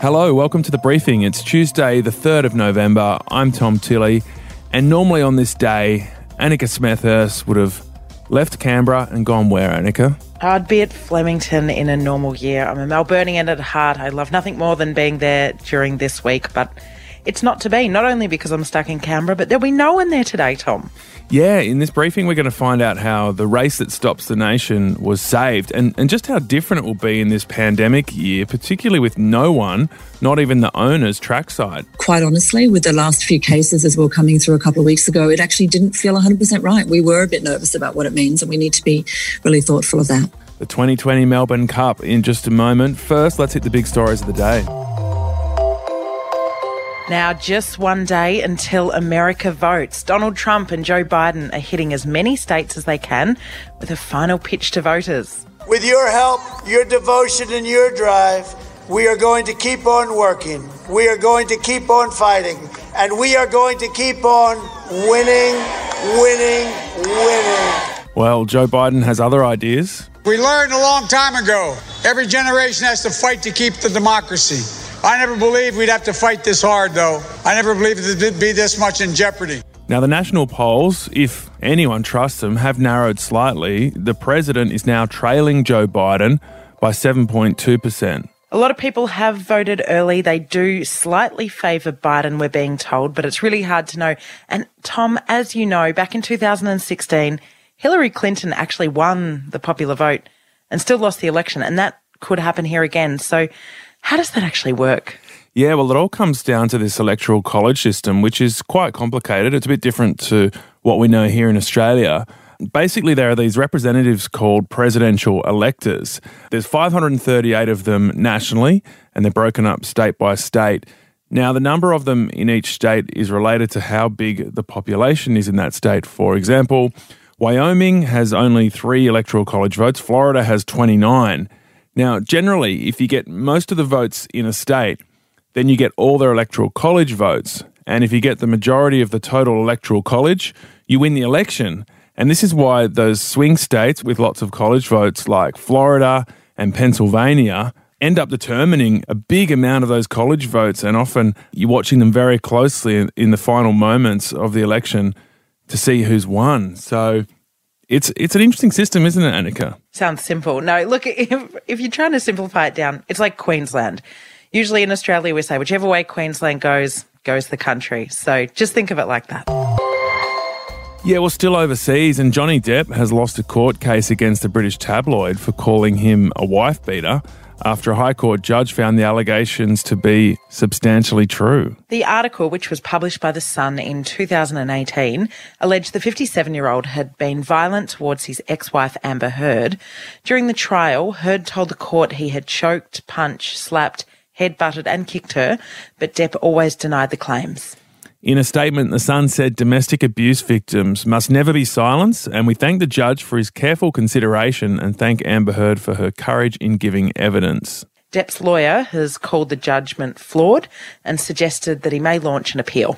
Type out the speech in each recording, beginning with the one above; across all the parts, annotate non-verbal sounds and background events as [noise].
Hello, welcome to the briefing. It's Tuesday, the 3rd of November. I'm Tom Tilley, and normally on this day, Annika Smethurst would have left Canberra and gone where, Annika? I'd be at Flemington in a normal year. I'm a Melburnian at heart. I love nothing more than being there during this week, but it's not to be, not only because I'm stuck in Canberra, but there'll be no one there today, Tom. Yeah, in this briefing, we're going to find out how the race that stops the nation was saved and, and just how different it will be in this pandemic year, particularly with no one, not even the owners, trackside. Quite honestly, with the last few cases as well coming through a couple of weeks ago, it actually didn't feel 100% right. We were a bit nervous about what it means, and we need to be really thoughtful of that. The 2020 Melbourne Cup in just a moment. First, let's hit the big stories of the day. Now, just one day until America votes. Donald Trump and Joe Biden are hitting as many states as they can with a final pitch to voters. With your help, your devotion, and your drive, we are going to keep on working. We are going to keep on fighting. And we are going to keep on winning, winning, winning. Well, Joe Biden has other ideas. We learned a long time ago every generation has to fight to keep the democracy. I never believed we'd have to fight this hard, though. I never believed it'd be this much in jeopardy. Now, the national polls, if anyone trusts them, have narrowed slightly. The president is now trailing Joe Biden by 7.2%. A lot of people have voted early. They do slightly favour Biden, we're being told, but it's really hard to know. And Tom, as you know, back in 2016, Hillary Clinton actually won the popular vote and still lost the election. And that could happen here again. So how does that actually work? Yeah, well, it all comes down to this electoral college system, which is quite complicated. It's a bit different to what we know here in Australia. Basically, there are these representatives called presidential electors. There's 538 of them nationally, and they're broken up state by state. Now, the number of them in each state is related to how big the population is in that state. For example, Wyoming has only three electoral college votes, Florida has 29. Now, generally, if you get most of the votes in a state, then you get all their electoral college votes. And if you get the majority of the total electoral college, you win the election. And this is why those swing states with lots of college votes, like Florida and Pennsylvania, end up determining a big amount of those college votes. And often you're watching them very closely in the final moments of the election to see who's won. So it's it's an interesting system, isn't it, Annika? Sounds simple. No, look, [laughs] if, if you're trying to simplify it down, it's like Queensland. Usually in Australia, we say whichever way Queensland goes, goes the country. So just think of it like that. Yeah, well, still overseas, and Johnny Depp has lost a court case against a British tabloid for calling him a wife beater after a High Court judge found the allegations to be substantially true. The article, which was published by The Sun in 2018, alleged the 57 year old had been violent towards his ex wife Amber Heard. During the trial, Heard told the court he had choked, punched, slapped, head-butted, and kicked her, but Depp always denied the claims. In a statement, The Sun said domestic abuse victims must never be silenced, and we thank the judge for his careful consideration and thank Amber Heard for her courage in giving evidence. Depp's lawyer has called the judgment flawed and suggested that he may launch an appeal.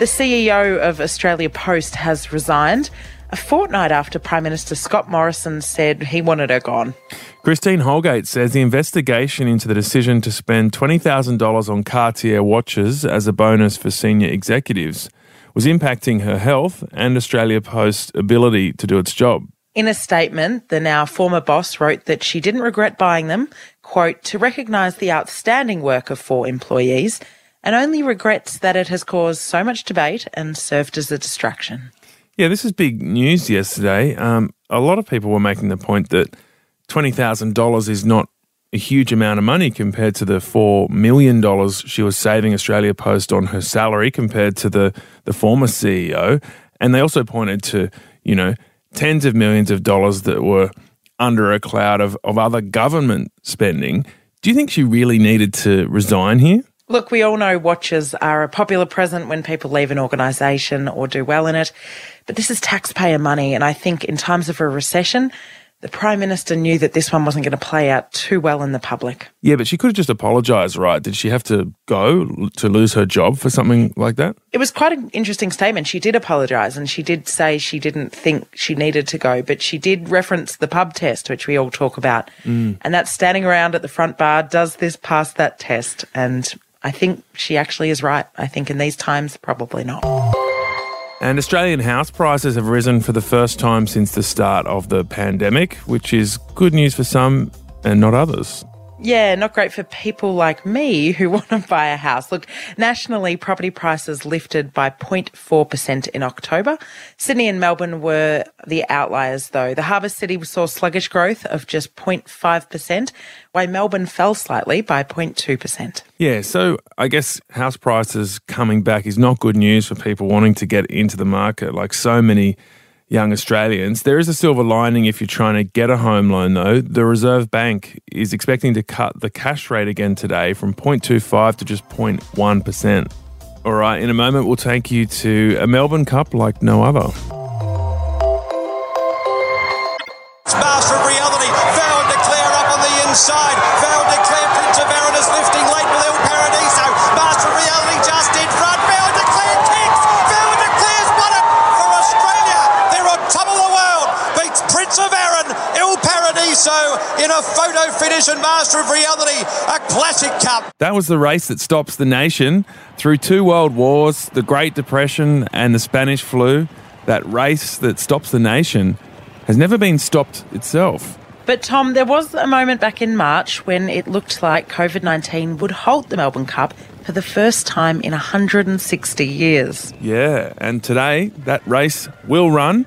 The CEO of Australia Post has resigned a fortnight after Prime Minister Scott Morrison said he wanted her gone. Christine Holgate says the investigation into the decision to spend $20,000 on Cartier watches as a bonus for senior executives was impacting her health and Australia Post's ability to do its job. In a statement, the now former boss wrote that she didn't regret buying them, quote, to recognise the outstanding work of four employees, and only regrets that it has caused so much debate and served as a distraction. Yeah, this is big news yesterday. Um, a lot of people were making the point that $20,000 is not a huge amount of money compared to the $4 million she was saving Australia Post on her salary compared to the, the former CEO. And they also pointed to, you know, tens of millions of dollars that were under a cloud of, of other government spending. Do you think she really needed to resign here? Look, we all know watches are a popular present when people leave an organisation or do well in it, but this is taxpayer money. And I think in times of a recession, the Prime Minister knew that this one wasn't going to play out too well in the public. Yeah, but she could have just apologised, right? Did she have to go to lose her job for something like that? It was quite an interesting statement. She did apologise and she did say she didn't think she needed to go, but she did reference the pub test, which we all talk about. Mm. And that's standing around at the front bar. Does this pass that test? And I think she actually is right. I think in these times, probably not. And Australian house prices have risen for the first time since the start of the pandemic, which is good news for some and not others. Yeah, not great for people like me who [laughs] want to buy a house. Look, nationally, property prices lifted by 0.4% in October. Sydney and Melbourne were the outliers, though. The harbour city saw sluggish growth of just 0.5%, while Melbourne fell slightly by 0.2%. Yeah, so I guess house prices coming back is not good news for people wanting to get into the market, like so many young Australians. There is a silver lining if you're trying to get a home loan, though. The Reserve Bank is expecting to cut the cash rate again today from 0.25 to just 0.1%. All right, in a moment, we'll take you to a Melbourne Cup like no other. A photo finish and Master of Reality, a classic cup. That was the race that stops the nation through two world wars, the Great Depression and the Spanish flu. That race that stops the nation has never been stopped itself. But Tom, there was a moment back in March when it looked like COVID 19 would halt the Melbourne Cup for the first time in 160 years. Yeah, and today that race will run,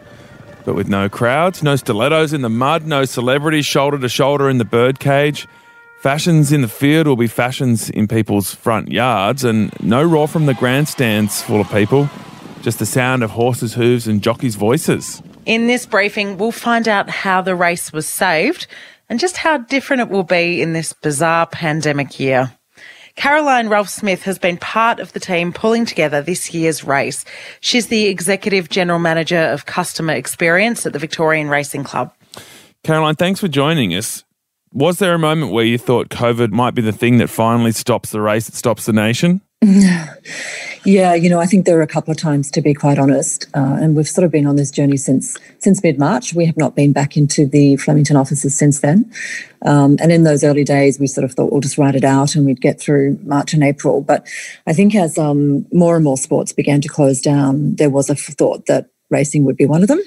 but with no crowds, no stilettos in the mud, no celebrities shoulder to shoulder in the birdcage. Fashions in the field will be fashions in people's front yards, and no roar from the grandstands full of people, just the sound of horses' hooves and jockeys' voices. In this briefing, we'll find out how the race was saved and just how different it will be in this bizarre pandemic year. Caroline Ralphsmith has been part of the team pulling together this year's race. She's the Executive General Manager of Customer Experience at the Victorian Racing Club. Caroline, thanks for joining us. Was there a moment where you thought COVID might be the thing that finally stops the race, that stops the nation? [sighs] Yeah, you know, I think there were a couple of times, to be quite honest, uh, and we've sort of been on this journey since since mid March. We have not been back into the Flemington offices since then. Um, and in those early days, we sort of thought we'll just write it out and we'd get through March and April. But I think as um, more and more sports began to close down, there was a thought that racing would be one of them.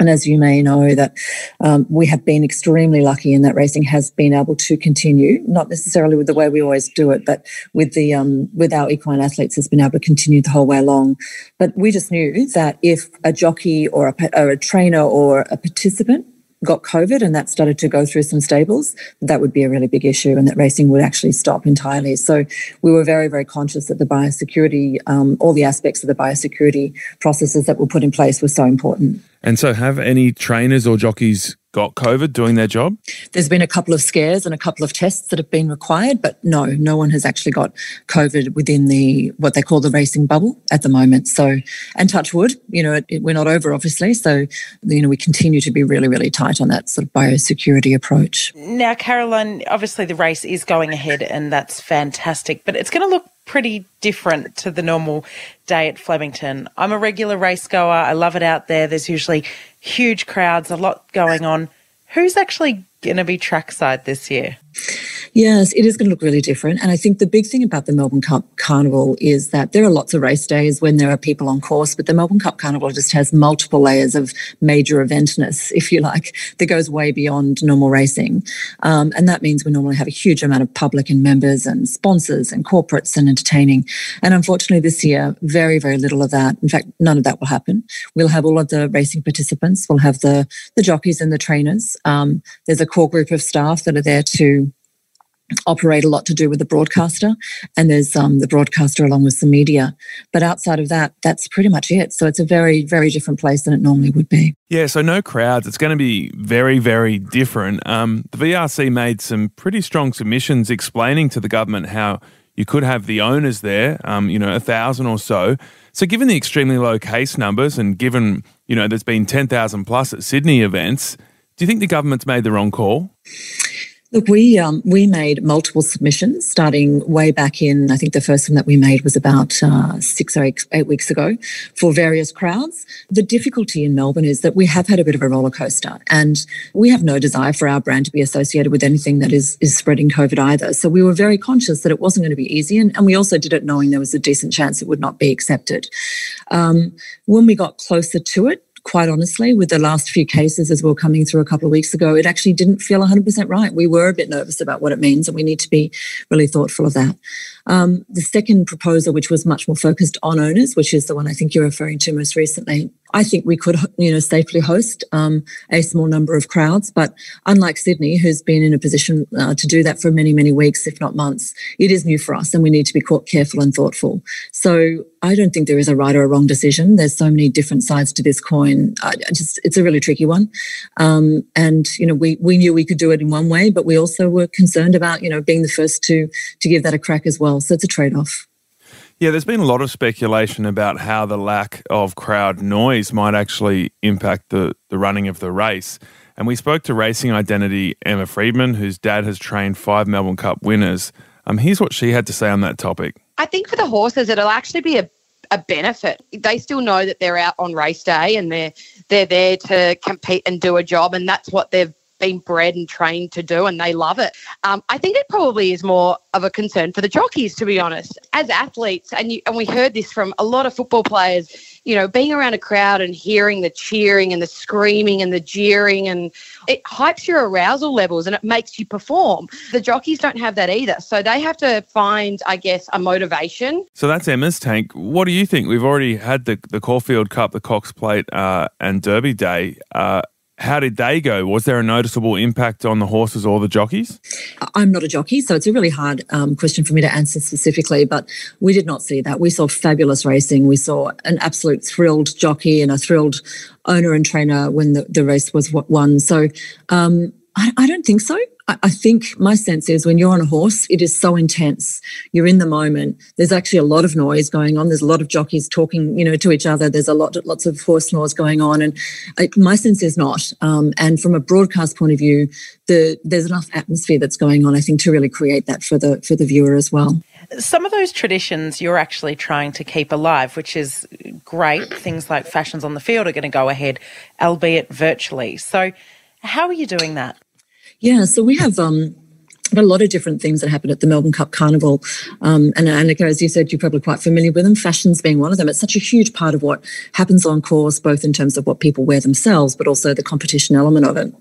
And as you may know, that um, we have been extremely lucky in that racing has been able to continue, not necessarily with the way we always do it, but with the um, with our equine athletes has been able to continue the whole way along. But we just knew that if a jockey or a, or a trainer or a participant got COVID and that started to go through some stables, that would be a really big issue and that racing would actually stop entirely. So we were very, very conscious that the biosecurity, um, all the aspects of the biosecurity processes that were put in place were so important. And so, have any trainers or jockeys got COVID doing their job? There's been a couple of scares and a couple of tests that have been required, but no, no one has actually got COVID within the what they call the racing bubble at the moment. So, and touch wood, you know, it, it, we're not over, obviously. So, you know, we continue to be really, really tight on that sort of biosecurity approach. Now, Caroline, obviously the race is going ahead, and that's fantastic, but it's going to look pretty different to the normal day at Flemington. I'm a regular race goer. I love it out there. There's usually huge crowds, a lot going on. Who's actually going to be trackside this year? Yes, it is going to look really different. And I think the big thing about the Melbourne Cup Carnival is that there are lots of race days when there are people on course, but the Melbourne Cup Carnival just has multiple layers of major eventness, [laughs] if you like, that goes way beyond normal racing. Um, and that means we normally have a huge amount of public and members and sponsors and corporates and entertaining. And unfortunately, this year, very, very little of that. In fact, none of that will happen. We'll have all of the racing participants, we'll have the, the jockeys and the trainers. Um, there's a core group of staff that are there to operate a lot to do with the broadcaster and there's um, the broadcaster along with some media. But outside of that that's pretty much it. So it's a very very different place than it normally would be. Yeah so no crowds. It's going to be very very different. Um, the vrc made some pretty strong submissions explaining to the government how you could have the owners there um, you know a thousand or so. So given the extremely low case numbers and given you know there's been 10000 plus at sydney events Do you think the government's made the wrong call? Look, we um, we made multiple submissions starting way back in. I think the first one that we made was about uh, six or eight, eight, weeks ago for various crowds. The difficulty in Melbourne is that we have had a bit of a roller coaster, and we have no desire for our brand to be associated with anything that is is spreading COVID either. So we were very conscious that it wasn't going to be easy, and, and we also did it knowing there was a decent chance it would not be accepted. Um, when we got closer to it, quite honestly, with the last few cases as we were coming through a couple of weeks ago, it actually didn't feel 100% right. We were a bit nervous about what it means, and we need to be really thoughtful of that. Um, the second proposal, which was much more focused on owners, which is the one I think you're referring to most recently, I think we could, you know, safely host um, a small number of crowds. But unlike Sydney, who's been in a position uh, to do that for many, many weeks, if not months, it is new for us, and we need to be caught careful and thoughtful. So I don't think there is a right or a wrong decision. There's so many different sides to this coin. I just, it's a really tricky one. Um, and you know, we we knew we could do it in one way, but we also were concerned about you know being the first to to give that a crack as well. So it's a trade off. Yeah, there's been a lot of speculation about how the lack of crowd noise might actually impact the, the running of the race. And we spoke to racing identity Emma Freedman, whose dad has trained five Melbourne Cup winners. Um, here's what she had to say on that topic. I think for the horses, it'll actually be a, a benefit. They still know that they're out on race day and they're they're there to compete and do a job, and that's what they've been bred and trained to do, and they love it. Um, I think it probably is more of a concern for the jockeys, to be honest. As athletes, and you, and we heard this from a lot of football players. You know, being around a crowd and hearing the cheering and the screaming and the jeering, and it hypes your arousal levels and it makes you perform. The jockeys don't have that either, so they have to find, I guess, a motivation. So that's Emma's tank. What do you think? We've already had the the Caulfield Cup, the Cox Plate, uh, and Derby Day. Uh, how did they go? Was there a noticeable impact on the horses or the jockeys? I'm not a jockey, so it's a really hard um, question for me to answer specifically, but we did not see that. We saw fabulous racing. We saw an absolute thrilled jockey and a thrilled owner and trainer when the, the race was won. So um, I, I don't think so. I think my sense is when you're on a horse, it is so intense. You're in the moment. There's actually a lot of noise going on. There's a lot of jockeys talking, you know, to each other. There's a lot, lots of horse noise going on, and I, my sense is not. Um, and from a broadcast point of view, the, there's enough atmosphere that's going on. I think to really create that for the for the viewer as well. Some of those traditions you're actually trying to keep alive, which is great. Things like fashions on the field are going to go ahead, albeit virtually. So, how are you doing that? Yeah, so we have um, a lot of different things that happen at the Melbourne Cup Carnival. Um, and Annika, as you said, you're probably quite familiar with them, fashions being one of them. It's such a huge part of what happens on course, both in terms of what people wear themselves, but also the competition element of it.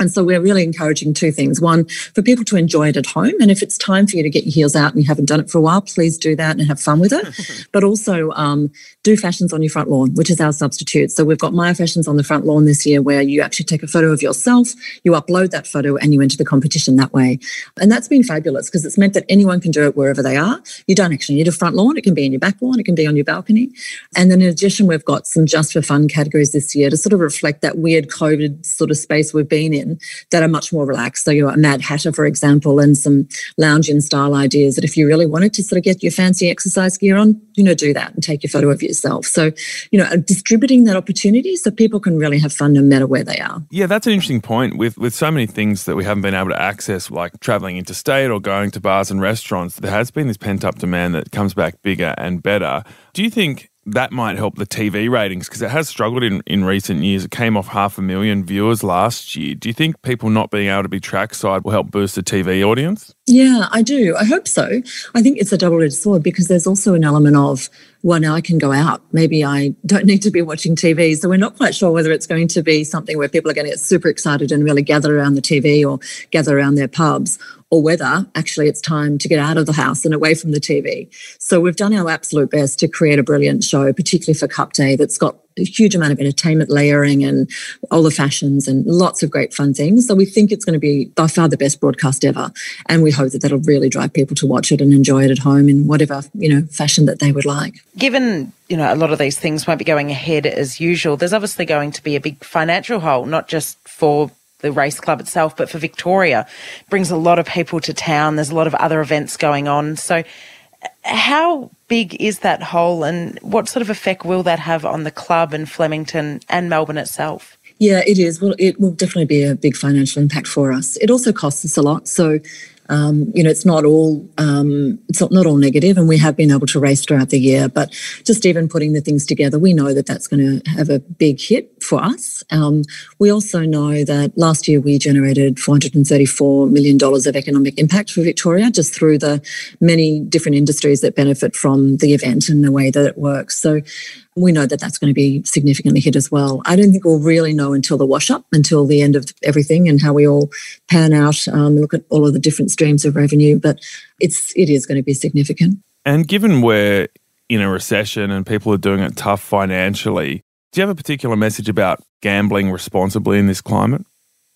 And so we're really encouraging two things. One, for people to enjoy it at home. And if it's time for you to get your heels out and you haven't done it for a while, please do that and have fun with it. [laughs] but also um, do fashions on your front lawn, which is our substitute. So we've got Maya Fashions on the front lawn this year where you actually take a photo of yourself, you upload that photo and you enter the competition that way. And that's been fabulous because it's meant that anyone can do it wherever they are. You don't actually need a front lawn. It can be in your back lawn. It can be on your balcony. And then in addition, we've got some just for fun categories this year to sort of reflect that weird COVID sort of space we've been in that are much more relaxed. So you're a Mad Hatter, for example, and some lounge in style ideas that if you really wanted to sort of get your fancy exercise gear on, you know, do that and take your photo of yourself. So, you know, distributing that opportunity so people can really have fun no matter where they are. Yeah, that's an interesting point. With with so many things that we haven't been able to access, like traveling interstate or going to bars and restaurants, there has been this pent up demand that comes back bigger and better. Do you think that might help the TV ratings because it has struggled in, in recent years. It came off half a million viewers last year. Do you think people not being able to be trackside will help boost the TV audience? Yeah, I do. I hope so. I think it's a double edged sword because there's also an element of, well, now I can go out. Maybe I don't need to be watching TV. So we're not quite sure whether it's going to be something where people are going to get super excited and really gather around the TV or gather around their pubs, or whether actually it's time to get out of the house and away from the TV. So we've done our absolute best to create a brilliant show, particularly for Cup Day, that's got a huge amount of entertainment layering and all the fashions and lots of great fun things. So we think it's going to be by far the best broadcast ever. And we hope that that'll really drive people to watch it and enjoy it at home in whatever, you know, fashion that they would like. Given, you know, a lot of these things won't be going ahead as usual, there's obviously going to be a big financial hole, not just for the race club itself, but for Victoria. It brings a lot of people to town. There's a lot of other events going on. So, how big is that hole, and what sort of effect will that have on the club and Flemington and Melbourne itself? Yeah, it is. Well, it will definitely be a big financial impact for us. It also costs us a lot. So um, you know, it's not all um, it's not, not all negative, and we have been able to race throughout the year. But just even putting the things together, we know that that's going to have a big hit for us. Um, we also know that last year we generated 434 million dollars of economic impact for Victoria, just through the many different industries that benefit from the event and the way that it works. So we know that that's going to be significantly hit as well. I don't think we'll really know until the wash up, until the end of everything, and how we all pan out, um, look at all of the different streams of revenue. But it's it is going to be significant. And given we're in a recession and people are doing it tough financially, do you have a particular message about gambling responsibly in this climate?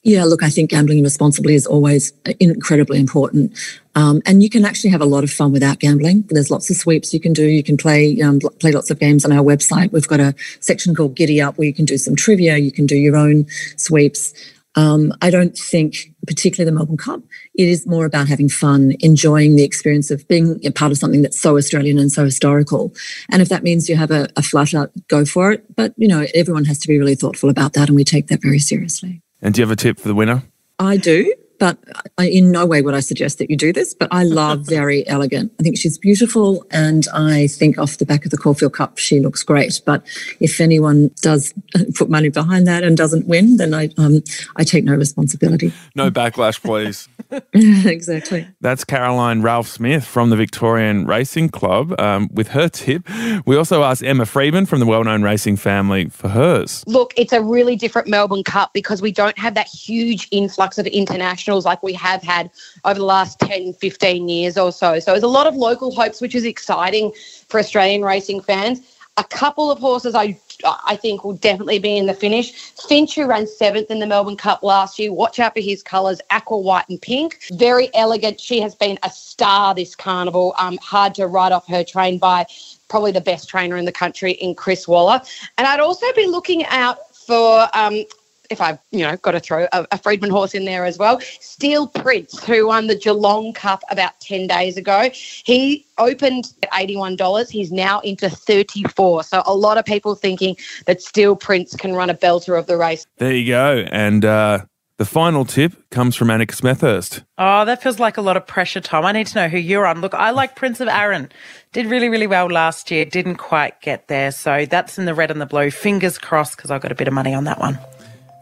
Yeah, look, I think gambling responsibly is always incredibly important. Um, and you can actually have a lot of fun without gambling. There's lots of sweeps you can do. You can play um, play lots of games on our website. We've got a section called Giddy Up where you can do some trivia. You can do your own sweeps. Um, I don't think, particularly the Melbourne Cup, it is more about having fun, enjoying the experience of being a part of something that's so Australian and so historical. And if that means you have a, a flutter, go for it. But, you know, everyone has to be really thoughtful about that, and we take that very seriously. And do you have a tip for the winner? I do but I, in no way would I suggest that you do this. But I love [laughs] Verry Elleegant. I think she's beautiful, and I think off the back of the Caulfield Cup, she looks great. But if anyone does [laughs] put money behind that and doesn't win, then I um, I take no responsibility. No backlash, please. [laughs] exactly. That's Caroline Ralphsmith from the Victorian Racing Club um, with her tip. We also asked Emma Freedman from the well-known racing family for hers. Look, it's a really different Melbourne Cup because we don't have that huge influx of international nationals like we have had over the last 10, 15 years or so. So there's a lot of local hopes, which is exciting for Australian racing fans. A couple of horses I I think will definitely be in the finish. Finche, who ran seventh in the Melbourne Cup last year, watch out for his colours, aqua, white, and pink. Verry Elleegant. She has been a star this carnival. Um, hard to write off her train by probably the best trainer in the country in Chris Waller. And I'd also be looking out for um, if I've, you know, got to throw a, a Freedman horse in there as well. Steel Prince, who won the Geelong Cup about 10 days ago. He opened at $81. He's now into 34. So a lot of people thinking that Steel Prince can run a belter of the race. There you go. And uh, the final tip comes from Annika Smethurst. Oh, that feels like a lot of pressure, Tom. I need to know who you're on. Look, I like Prince of Arran. Did really, really well last year. Didn't quite get there. So that's in the red and the blue. Fingers crossed because I've got a bit of money on that one.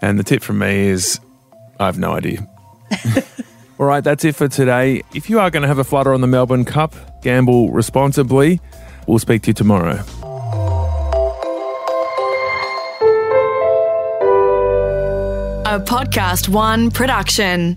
And the tip from me is I have no idea. [laughs] All right, that's it for today. If you are going to have a flutter on the Melbourne Cup, gamble responsibly. We'll speak to you tomorrow. A Podcast One production.